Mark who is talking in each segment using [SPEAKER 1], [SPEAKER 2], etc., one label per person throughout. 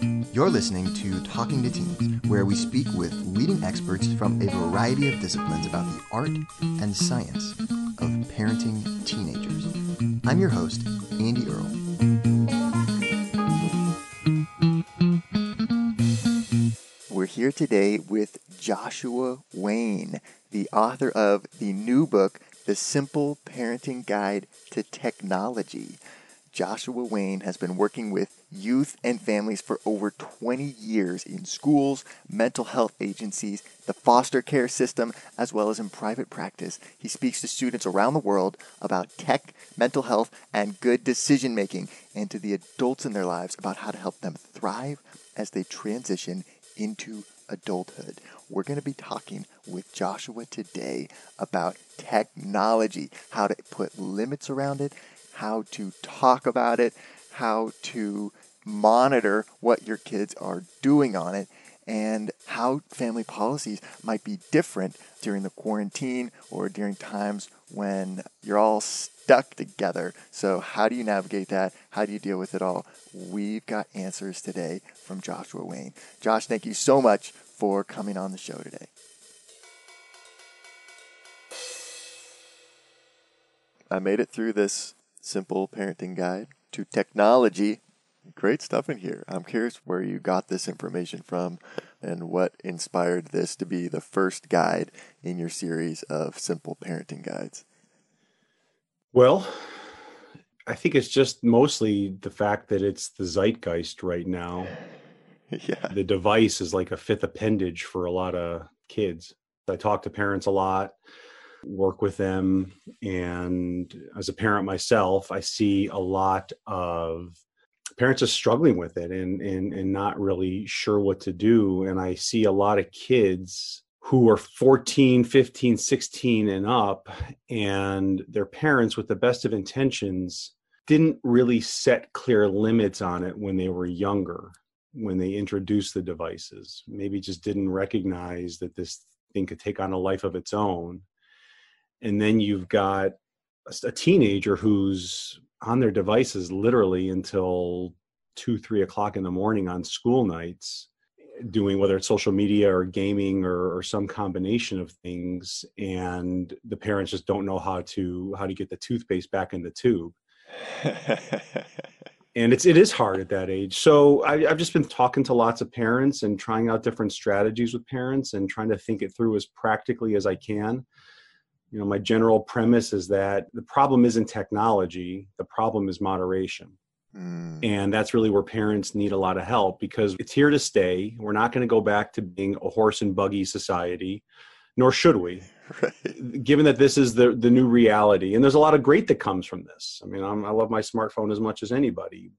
[SPEAKER 1] You're listening to Talking to Teens, where we speak with leading experts from a variety of disciplines about the art and science of parenting teenagers. I'm your host, Andy Earle. We're here today with Joshua Wayne, the author of the new book, The Simple Parenting Guide to Technology. Joshua Wayne has been working with youth and families for over 20 years in schools, mental health agencies, the foster care system, as well as in private practice. He speaks to students around the world about tech, mental health, and good decision making, and to the adults in their lives about how to help them thrive as they transition into adulthood. We're going to be talking with Joshua today about technology, how to put limits around it, how to talk about it, how to monitor what your kids are doing on it, and how family policies might be different during the quarantine or during times when you're all stuck together. So, how do you navigate that? How do you deal with it all? We've got answers today from Joshua Wayne. Josh, thank you so much for coming on the show today. I made it through this simple parenting guide to technology. Great stuff in here. I'm curious where you got this information from and what inspired this to be the first guide in your series of simple parenting guides.
[SPEAKER 2] Well, I think it's just mostly the fact that it's the zeitgeist right now.
[SPEAKER 1] yeah.
[SPEAKER 2] The device is like a fifth appendage for a lot of kids. I talk to parents a lot work with them. And as a parent myself, I see a lot of parents are struggling with it and, and, and not really sure what to do. And I see a lot of kids who are 14, 15, 16 and up, and their parents, with the best of intentions, didn't really set clear limits on it when they were younger, when they introduced the devices. Maybe just didn't recognize that this thing could take on a life of its own and then you've got a teenager who's on their devices literally until two three o'clock in the morning on school nights doing whether it's social media or gaming or, or, some combination of things. And the parents just don't know how to how to get the toothpaste back in the tube. And it's it is hard at that age. So I, i've just been talking to lots of parents and trying out different strategies with parents and trying to think it through as practically as i can you know my general premise is that the problem isn't technology the problem is moderation. Mm. and that's really where parents need a lot of help because it's here to stay. We're not going to go back to being a horse and buggy society nor should we right. given that this is the the new reality. And there's a lot of great that comes from this. I mean I'm, i love my smartphone as much as anybody.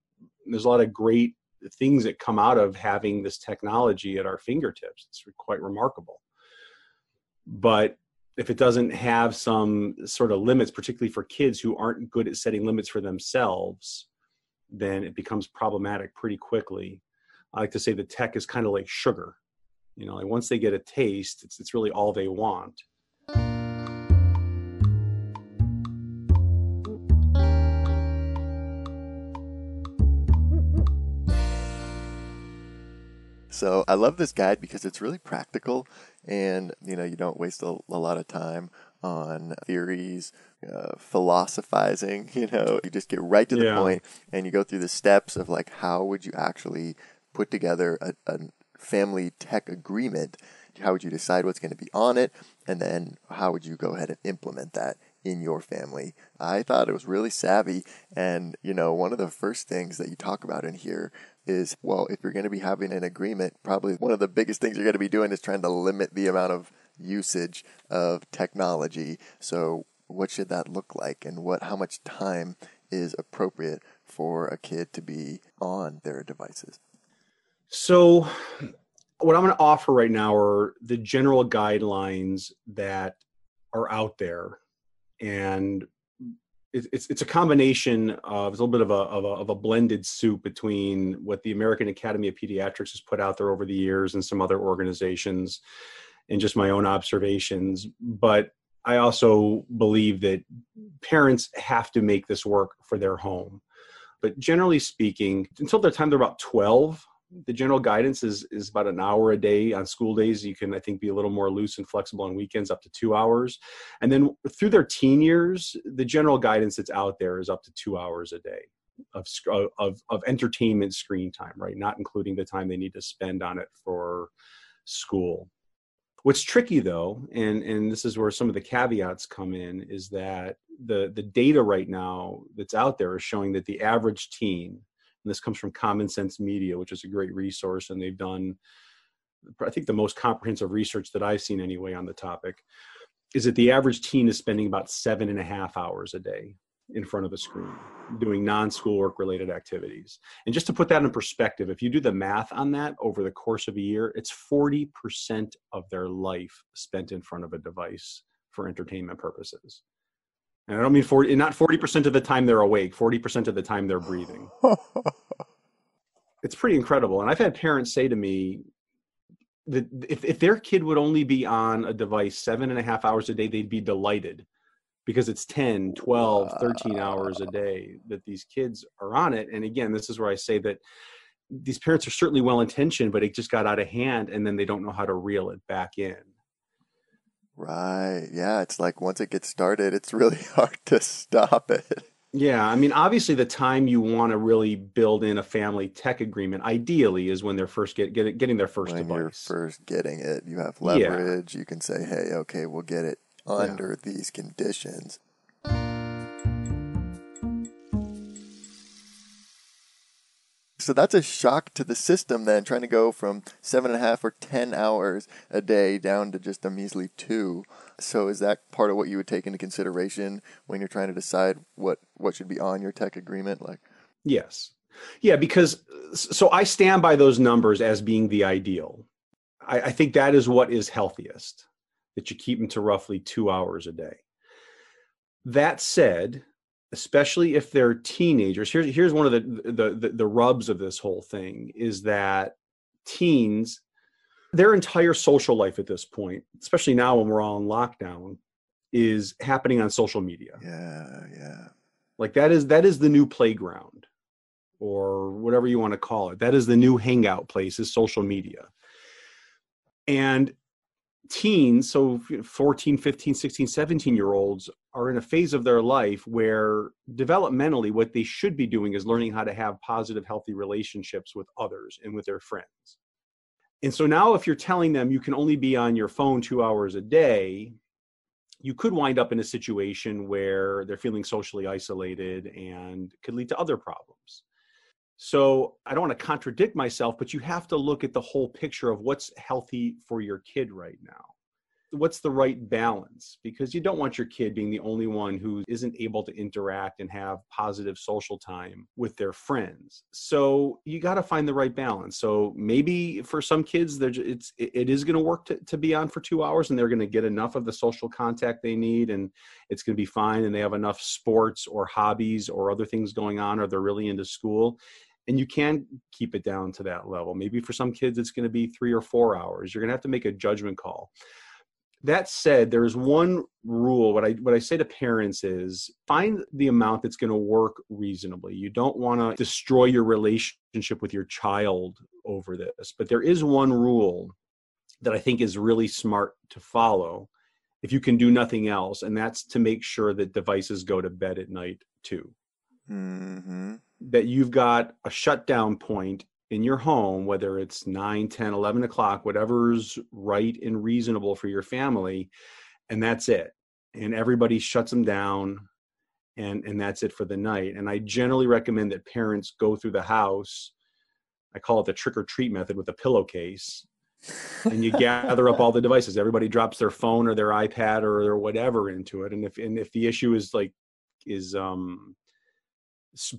[SPEAKER 2] There's a lot of great things that come out of having this technology at our fingertips. It's quite remarkable. But if it doesn't have some sort of limits, particularly for kids who aren't good at setting limits for themselves, then it becomes problematic pretty quickly. I like to say the tech is kind of like sugar. You know, like once they get a taste, it's it's really all they want.
[SPEAKER 1] So I love this guide because it's really practical and you know you don't waste a, a lot of time on theories, uh, philosophizing. You know, you just get right to the yeah. point and you go through the steps of like how would you actually put together a, a family tech agreement. How would you decide what's going to be on it, and then how would you go ahead and implement that in your family. I thought it was really savvy. And, you know, one of the first things that you talk about in here is well, if you're going to be having an agreement, probably one of the biggest things you're going to be doing is trying to limit the amount of usage of technology. So, what should that look like, and what how much time is appropriate for a kid to be on their devices?
[SPEAKER 2] So, what I'm going to offer right now are the general guidelines that are out there, and it's it's a combination of it's a little bit of a, of a of a blended soup between what the American Academy of Pediatrics has put out there over the years and some other organizations, and just my own observations. But I also believe that parents have to make this work for their home. But generally speaking, until the time they're about twelve, the general guidance is is about an hour a day on school days. You can i think be a little more loose and flexible on weekends up to two hours. And then through their teen years the general guidance that's out there is up to two hours a day of of of entertainment screen time right? Not including the time they need to spend on it for school. What's tricky though and and this is where some of the caveats come in is that the the data right now that's out there is showing that the average teen and this comes from Common Sense Media, which is a great resource, and they've done, I think, the most comprehensive research that I've seen anyway on the topic. Is that the average teen is spending about seven and a half hours a day in front of a screen doing non-schoolwork related activities. And just to put that in perspective, if you do the math on that over the course of a year, it's 40% of their life spent in front of a device for entertainment purposes. And I don't mean 40, not 40% of the time they're awake, 40% of the time they're breathing. it's pretty incredible. And I've had parents say to me that if, if their kid would only be on a device seven and a half hours a day, they'd be delighted because it's 10, 12, 13 hours a day that these kids are on it. And again, this is where I say that these parents are certainly well intentioned, but it just got out of hand and then they don't know how to reel it back in.
[SPEAKER 1] Right. Yeah. It's like once it gets started, it's really hard to stop it.
[SPEAKER 2] Yeah. I mean, obviously, the time you want to really build in a family tech agreement, ideally, is when they're first get, get getting their first
[SPEAKER 1] when
[SPEAKER 2] device.
[SPEAKER 1] you're first getting it, you have leverage. Yeah. You can say, hey, okay, we'll get it under yeah. these conditions. So that's a shock to the system then, trying to go from seven and a half or 10 hours a day down to just a measly two. So is that part of what you would take into consideration when you're trying to decide what, what should be on your tech agreement? Like,
[SPEAKER 2] yes. Yeah, because so I stand by those numbers as being the ideal. I, I think that is what is healthiest, that you keep them to roughly two hours a day. That said, especially if they're teenagers. Here's here's one of the, the the the, rubs of this whole thing is that teens their entire social life at this point especially now when we're all in lockdown is happening on social media.
[SPEAKER 1] Yeah yeah.
[SPEAKER 2] Like that is that is the new playground or whatever you want to call it. That is the new hangout place is social media. And teens so 14 15 16 17 year olds are in a phase of their life where developmentally what they should be doing is learning how to have positive healthy relationships with others and with their friends. And so now if you're telling them you can only be on your phone two hours a day you could wind up in a situation where they're feeling socially isolated and could lead to other problems so I don't want to contradict myself, but you have to look at the whole picture of what's healthy for your kid right now. What's the right balance? Because you don't want your kid being the only one who isn't able to interact and have positive social time with their friends. So you got to find the right balance. So maybe for some kids, it's it is going to work to, to be on for two hours, and they're going to get enough of the social contact they need, and it's going to be fine, and they have enough sports or hobbies or other things going on, or they're really into school and you can keep it down to that level. Maybe for some kids, it's going to be three or four hours. You're going to have to make a judgment call. That said, there's one rule. What I what I say to parents is find the amount that's going to work reasonably. You don't want to destroy your relationship with your child over this, but there is one rule that I think is really smart to follow if you can do nothing else, and that's to make sure that devices go to bed at night too.
[SPEAKER 1] Mm-hmm
[SPEAKER 2] that you've got a shutdown point in your home, whether it's 9, 10, 11 o'clock, whatever's right and reasonable for your family, and that's it. And everybody shuts them down and and that's it for the night. And I generally recommend that parents go through the house. I call it the trick or treat method with a pillowcase. and you gather up all the devices. Everybody drops their phone or their iPad or their whatever into it. And if and if the issue is like is um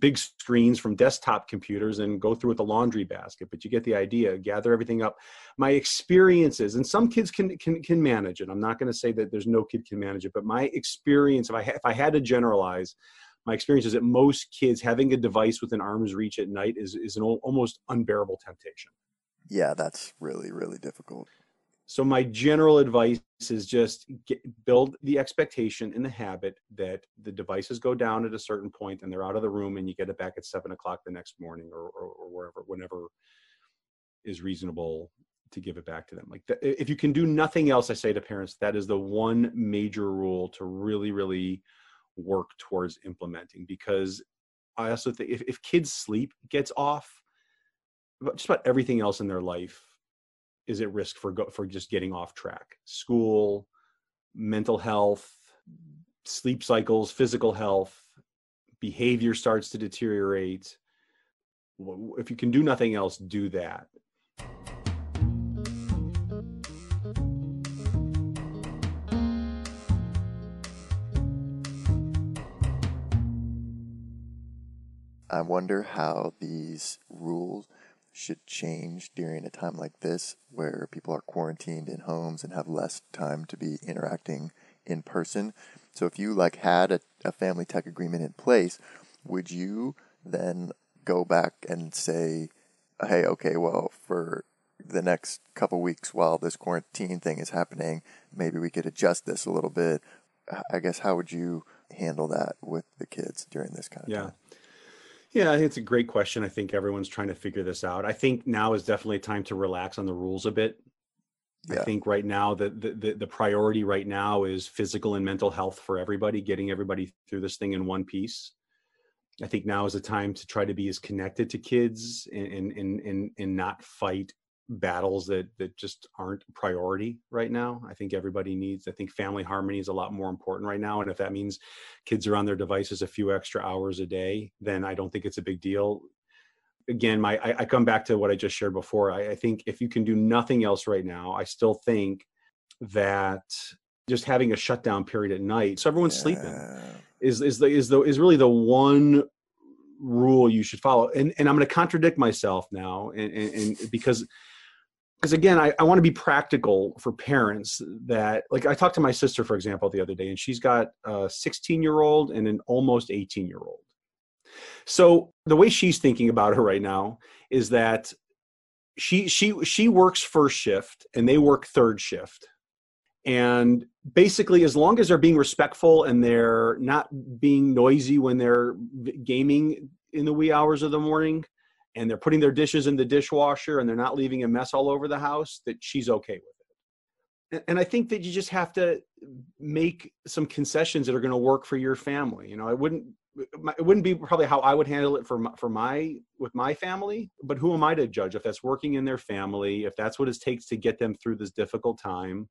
[SPEAKER 2] big screens from desktop computers and go through with a laundry basket but you get the idea gather everything up my experiences and some kids can can, can manage it i'm not going to say that there's no kid can manage it but my experience if i if i had to generalize my experience is that most kids having a device within arm's reach at night is is an almost unbearable temptation.
[SPEAKER 1] Yeah, that's really really difficult.
[SPEAKER 2] So my general advice is just get, build the expectation and the habit that the devices go down at a certain point and they're out of the room and you get it back at seven o'clock the next morning or, or, or wherever, whenever is reasonable to give it back to them. Like the, if you can do nothing else, I say to parents, that is the one major rule to really, really work towards implementing because I also think if, if kids sleep gets off, just about everything else in their life is at risk for go, for just getting off track. School, mental health, sleep cycles, physical health, behavior starts to deteriorate. If you can do nothing else, do that.
[SPEAKER 1] I wonder how these rules should change during a time like this where people are quarantined in homes and have less time to be interacting in person. So if you like had a, a family tech agreement in place, would you then go back and say, hey, okay, well, for the next couple weeks while this quarantine thing is happening, maybe we could adjust this a little bit. I guess how would you handle that with the kids during this kind of
[SPEAKER 2] yeah.
[SPEAKER 1] time?
[SPEAKER 2] Yeah, I think it's a great question. I think everyone's trying to figure this out. I think now is definitely time to relax on the rules a bit. Yeah. I think right now the, the the priority right now is physical and mental health for everybody, getting everybody through this thing in one piece. I think now is a time to try to be as connected to kids and and and and not fight battles that that just aren't priority right now. I think everybody needs. I think family harmony is a lot more important right now, and if that means kids are on their devices a few extra hours a day, then I don't think it's a big deal. Again, my I, I come back to what I just shared before. I, I think if you can do nothing else right now, I still think that just having a shutdown period at night, so everyone's yeah. sleeping, is is the is the is really the one rule you should follow. And and I'm going to contradict myself now, and, and, and because because again I, I want to be practical for parents that like i talked to my sister for example the other day and she's got a 16 year old and an almost 18 year old so the way she's thinking about it right now is that she she she works first shift and they work third shift. And basically as long as they're being respectful and they're not being noisy when they're gaming in the wee hours of the morning and they're putting their dishes in the dishwasher and they're not leaving a mess all over the house, that she's okay with it. And I think that you just have to make some concessions that are going to work for your family. You know, it wouldn't it wouldn't be probably how I would handle it for my, for my with my family, but who am I to judge if that's working in their family, if that's what it takes to get them through this difficult time,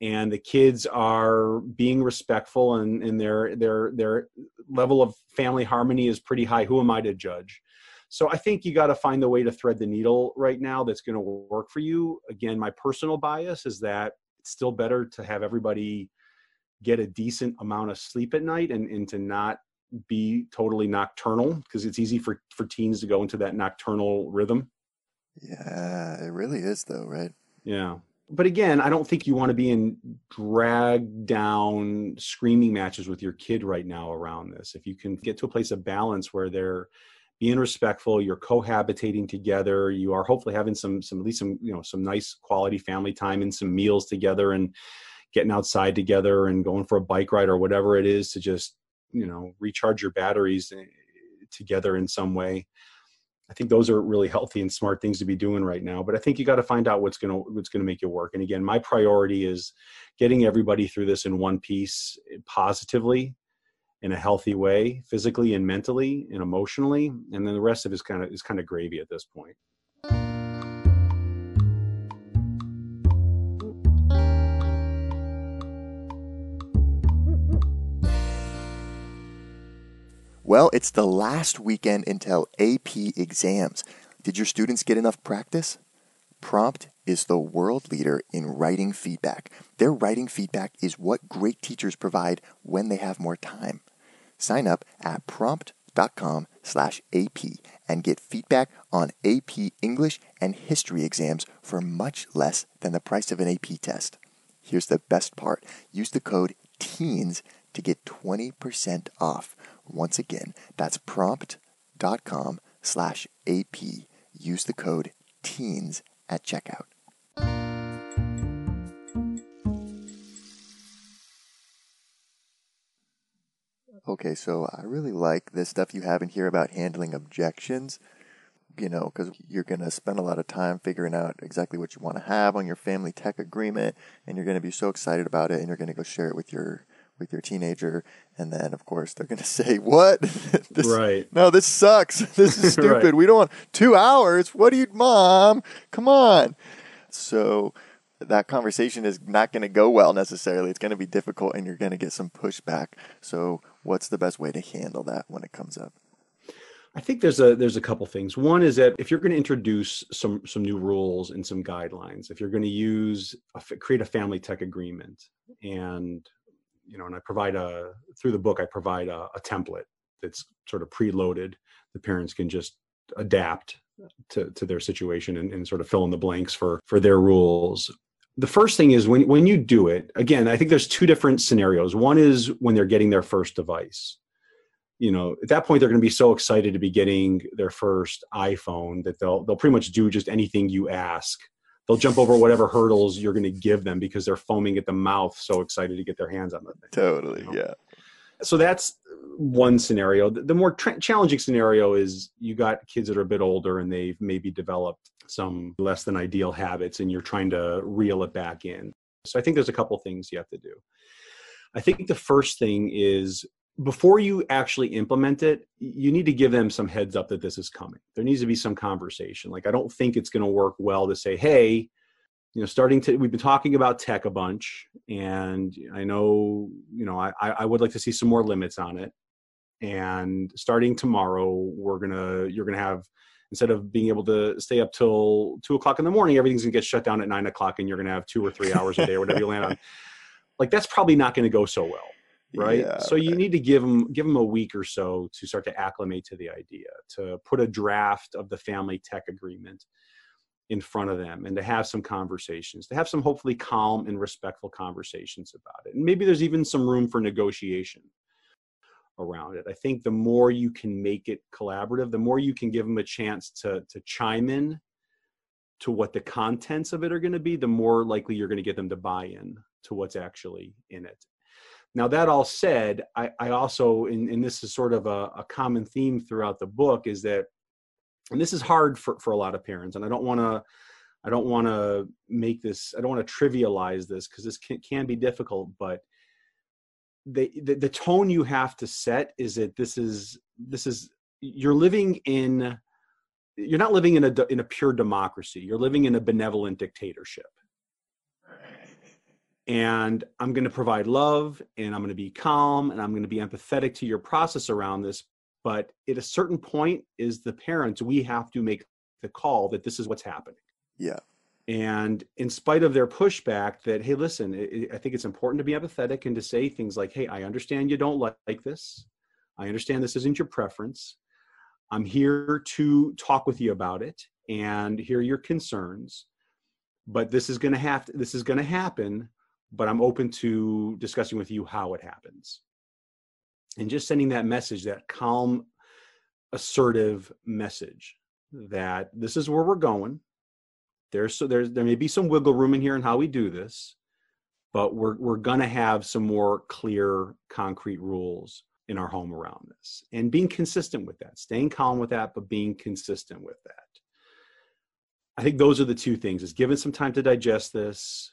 [SPEAKER 2] and the kids are being respectful and, and their their their level of family harmony is pretty high. Who am I to judge? So I think you got to find the way to thread the needle right now that's going to work for you. Again, my personal bias is that it's still better to have everybody get a decent amount of sleep at night and, and to not be totally nocturnal because it's easy for, for teens to go into that nocturnal rhythm.
[SPEAKER 1] Yeah, it really is though, right?
[SPEAKER 2] Yeah. But again, I don't think you want to be in drag down screaming matches with your kid right now around this. If you can get to a place of balance where they're being respectful you're cohabitating together you are hopefully having some some at least some you know some nice quality family time and some meals together and getting outside together and going for a bike ride or whatever it is to just you know recharge your batteries eh, together in some way. I think those are really healthy and smart things to be doing right now but i think you got to find out what's going to what's going to make it work. And again my priority is getting everybody through this in one piece eh, positively in a healthy way, physically and mentally and emotionally, and then the rest of it is kind of is kind of gravy at this point.
[SPEAKER 1] Well, it's the last weekend until AP exams. Did your students get enough practice? Prompt is the world leader in writing feedback. Their writing feedback is what great teachers provide when they have more time. Sign up at prompt.com slash AP and get feedback on AP English and history exams for much less than the price of an AP test. Here's the best part. Use the code TEENS to get 20% off Once again, that's prompt.com slash AP. Use the code TEENS at checkout. Okay, so I really like this stuff you have in here about handling objections you know, because you're going to spend a lot of time figuring out exactly what you want to have on your family tech agreement, and you're going to be so excited about it, and you're going to go share it with your with your teenager, and then of course they're going to say, "What?
[SPEAKER 2] this, right?
[SPEAKER 1] No, this sucks. This is stupid. right. We don't want two hours. What do you, mom? Come on." So that conversation is not going to go well necessarily. It's going to be difficult, and you're going to get some pushback. So, what's the best way to handle that when it comes up?
[SPEAKER 2] I think there's a there's a couple things. One is that if you're going to introduce some some new rules and some guidelines, if you're going to use a, create a family tech agreement, and you know, and I provide a through the book I provide a, a template that's sort of preloaded. The parents can just adapt to to their situation and, and sort of fill in the blanks for for their rules the first thing is when when you do it again i think there's two different scenarios. One is when they're getting their first device. You know at that point they're going to be so excited to be getting their first iphone that they'll they'll pretty much do just anything you ask. They'll jump over whatever hurdles you're going to give them because they're foaming at the mouth so excited to get their hands on the thing
[SPEAKER 1] totally you know? yeah.
[SPEAKER 2] So that's one scenario. The more tra- challenging scenario is you got kids that are a bit older and they've maybe developed some less than ideal habits and you're trying to reel it back in so i think there's a couple things you have to do i think the first thing is before you actually implement it, you need to give them some heads up that this is coming. There needs to be some conversation. Like, I don't think it's going to work well to say, hey, you know, starting to, we've been talking about tech a bunch, and I know, you know, I, I would like to see some more limits on it. And starting tomorrow, we're to, you're to have, instead of being able to stay up till two o'clock in the morning, everything's to get shut down at nine o'clock, and you're to have two or three hours a day or whatever you land on. Like, that's probably not to go so well right? Yeah, so you need to give them give them a week or so to start to acclimate to the idea to put a draft of the family tech agreement in front of them and to have some conversations to have some hopefully calm and respectful conversations about it. And maybe there's even some room for negotiation around it. I think the more you can make it collaborative the more you can give them a chance to to chime in to what the contents of it are going to be the more likely you're going to get them to buy in to what's actually in it. Now, that all said, I, I also, and, and, this is sort of a, a common theme throughout the book, is that, and this is hard for, for a lot of parents, and I don't want to, I don't want to make this, I don't want to trivialize this because this can, can be difficult, but the, the, tone you have to set is that this is, this is, you're living in, you're not living in a, in a pure democracy. You're living in a benevolent dictatorship and I'm going to provide love and I'm going to be calm and I'm going to be empathetic to your process around this. But at a certain point, is the parents, we have to make the call that this is what's happening.
[SPEAKER 1] Yeah.
[SPEAKER 2] And in spite of their pushback, that, hey, listen, I think it's important to be empathetic and to say things like, hey, I understand you don't like this. I understand this isn't your preference. I'm here to talk with you about it and hear your concerns. But this is going to have to, this is going to happen but I'm open to discussing with you how it happens. And just sending that message, that calm, assertive message that this is where we're going. There's so there's there may be some wiggle room in here in how we do this, but we're we're gonna have some more clear, concrete rules in our home around this. And being consistent with that, staying calm with that, but being consistent with that. I think those are the two things is given some time to digest this,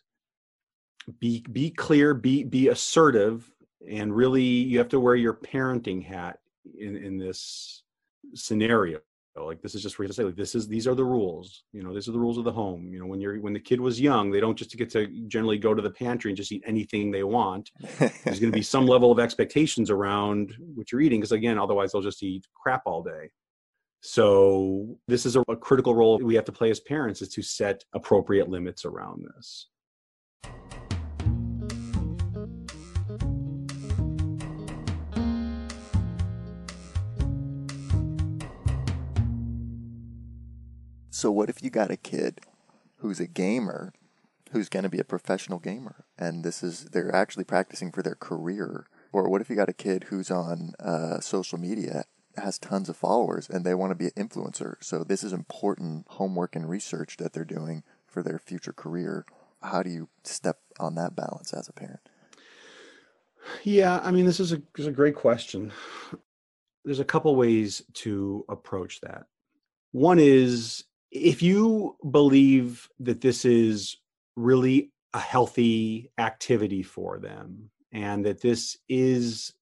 [SPEAKER 2] be be clear be be assertive and really you have to wear your parenting hat in in this scenario like this is just for you to say like this is these are the rules you know these are the rules of the home. You know when you're when the kid was young they don't just get to generally go to the pantry and just eat anything they want. There's going to be some level of expectations around what you're eating because again otherwise they'll just eat crap all day. So this is a, a critical role we have to play as parents is to set appropriate limits around this
[SPEAKER 1] So what if you got a kid who's a gamer, who's going to be a professional gamer, and this is they're actually practicing for their career Or what if you got a kid who's on uh, social media, has tons of followers, and they want to be an influencer? So this is important homework and research that they're doing for their future career. How do you step on that balance as a parent?
[SPEAKER 2] Yeah, I mean, this is a, this is a great question. There's a couple ways to approach that. One is if you believe that this is really a healthy activity for them and that this is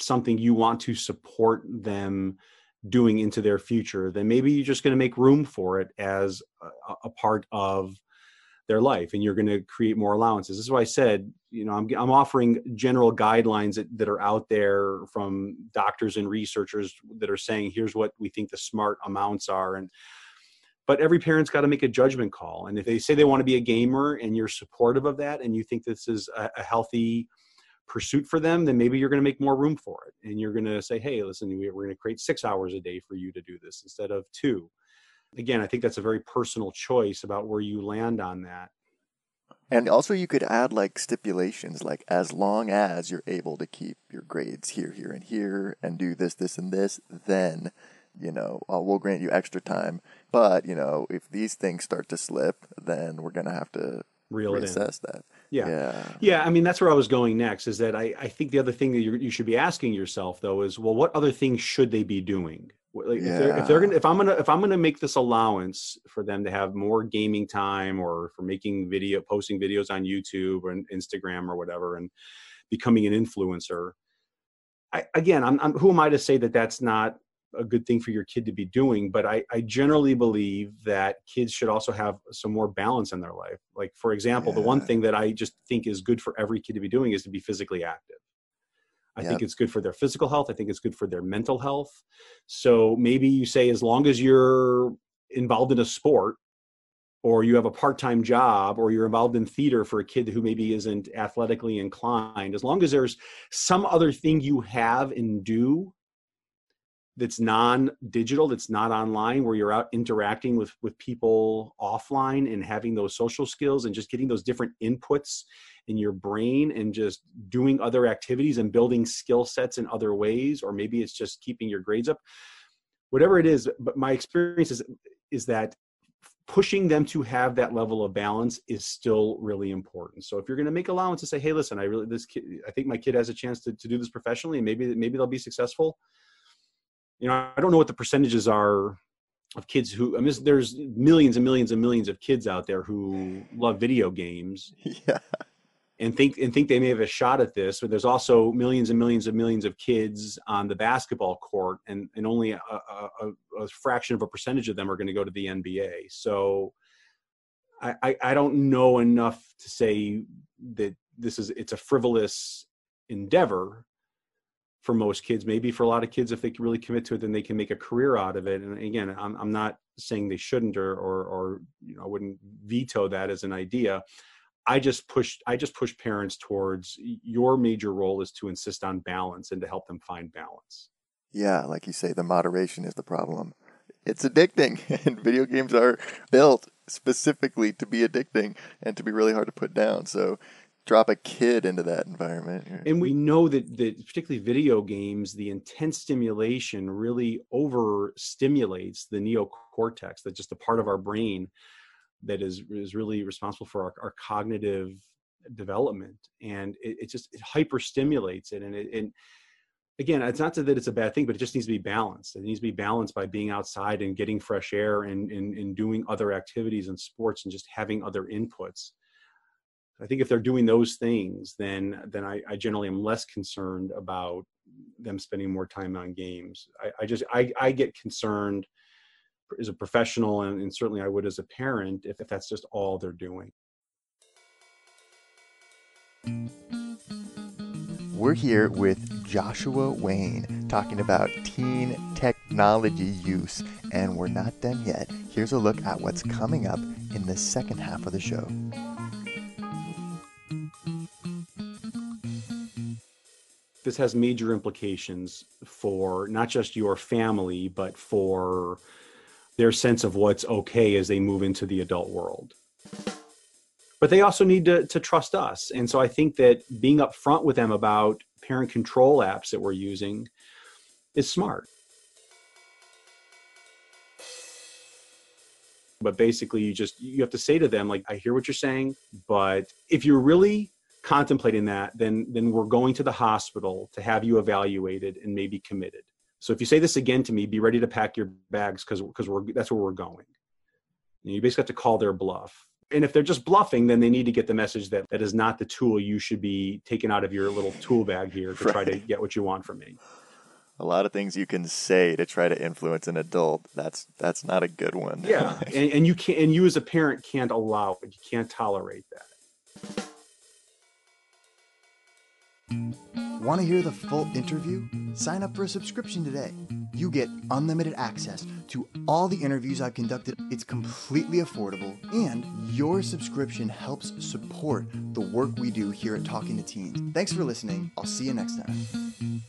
[SPEAKER 2] something you want to support them doing into their future, then maybe you're just going to make room for it as a, a part of their life and you're going to create more allowances. This is why I said, you know, I'm, I'm offering general guidelines that, that are out there from doctors and researchers that are saying, here's what we think the smart amounts are. And, but every parent's got to make a judgment call. And if they say they want to be a gamer and you're supportive of that and you think this is a, a healthy pursuit for them, then maybe you're going to make more room for it. And you're going to say, hey, listen, we're going to create six hours a day for you to do this instead of two again, I think that's a very personal choice about where you land on that.
[SPEAKER 1] And also, you could add like stipulations, like as long as you're able to keep your grades here, here, and here, and do this, this, and this, then, you know, uh, we'll grant you extra time. But, you know, if these things start to slip, then we're going to have to Reel reassess that.
[SPEAKER 2] Yeah. yeah. Yeah. I mean, that's where I was going next is that I, I think the other thing that you should be asking yourself, though, is, well, what other things should they be doing? Like yeah. if they're if they're gonna if I'm gonna if I'm gonna make this allowance for them to have more gaming time or for making video posting videos on YouTube or Instagram or whatever and becoming an influencer, I, again, I'm, I'm who am I to say that that's not a good thing for your kid to be doing but I, I generally believe that kids should also have some more balance in their life like for example yeah. the one thing that i just think is good for every kid to be doing is to be physically active I yep. think it's good for their physical health. I think it's good for their mental health. So maybe you say, as long as you're involved in a sport, or you have a part-time job, or you're involved in theater for a kid who maybe isn't athletically inclined, as long as there's some other thing you have and do that's non-digital that's not online where you're out interacting with with people offline and having those social skills and just getting those different inputs in your brain and just doing other activities and building skill sets in other ways or maybe it's just keeping your grades up. Whatever it is but my experience is is that pushing them to have that level of balance is still really important. So if you're going to make allowance to say hey listen i really this kid i think my kid has a chance to, to do this professionally and maybe maybe they'll be successful you know i don't know what the percentages are of kids who I mean, there's millions and millions and millions of kids out there who love video games. Yeah. And think and think they may have a shot at this, but there's also millions and millions and millions of kids on the basketball court, and and only a, a, a fraction of a percentage of them are going to go to the NBA. So, I, I I don't know enough to say that this is it's a frivolous endeavor for most kids maybe for a lot of kids if they can really commit to it then they can make a career out of it. And again i'm, I'm not saying they shouldn't or, or or you know i wouldn't veto that as an idea. I just push i just push parents towards your major role is to insist on balance and to help them find balance.
[SPEAKER 1] Yeah like you say the moderation is the problem. It's addicting and video games are built specifically to be addicting and to be really hard to put down. So drop a kid into that environment.
[SPEAKER 2] And we know that, that particularly video games, the intense stimulation really overstimulates the neocortex, that's just a part of our brain that is, is really responsible for our, our cognitive development. And it, it just it hyperstimulates it. And it, and again, it's not that it's a bad thing, but it just needs to be balanced. It needs to be balanced by being outside and getting fresh air and, and, and doing other activities and sports and just having other inputs I think if they're doing those things, then then I, I generally am less concerned about them spending more time on games. I, I just I, I get concerned as a professional and, and certainly I would as a parent if, if that's just all they're doing.
[SPEAKER 1] We're here with Joshua Wayne talking about teen technology use, and we're not done yet. Here's a look at what's coming up in the second half of the show.
[SPEAKER 2] This has major implications for not just your family, but for their sense of what's okay as they move into the adult world. But they also need to, to trust us. And so I think that being upfront with them about parent control apps that we're using is smart. But basically, you just you have to say to them like, "I hear what you're saying, but if you're really contemplating that, then then we're going to the hospital to have you evaluated and maybe committed. So if you say this again to me, be ready to pack your bags because because we're that's where we're going. And you basically have to call their bluff. And if they're just bluffing, then they need to get the message that that is not the tool you should be taking out of your little tool bag here to right. try to get what you want from me.
[SPEAKER 1] A lot of things you can say to try to influence an adult. That's that's not a good one.
[SPEAKER 2] Yeah, and, and you can and you as a parent can't allow it. You can't tolerate that.
[SPEAKER 3] Want to hear the full interview? Sign up for a subscription today. You get unlimited access to all the interviews I've conducted. It's completely affordable, and your subscription helps support the work we do here at Talking to Teens. Thanks for listening. I'll see you next time.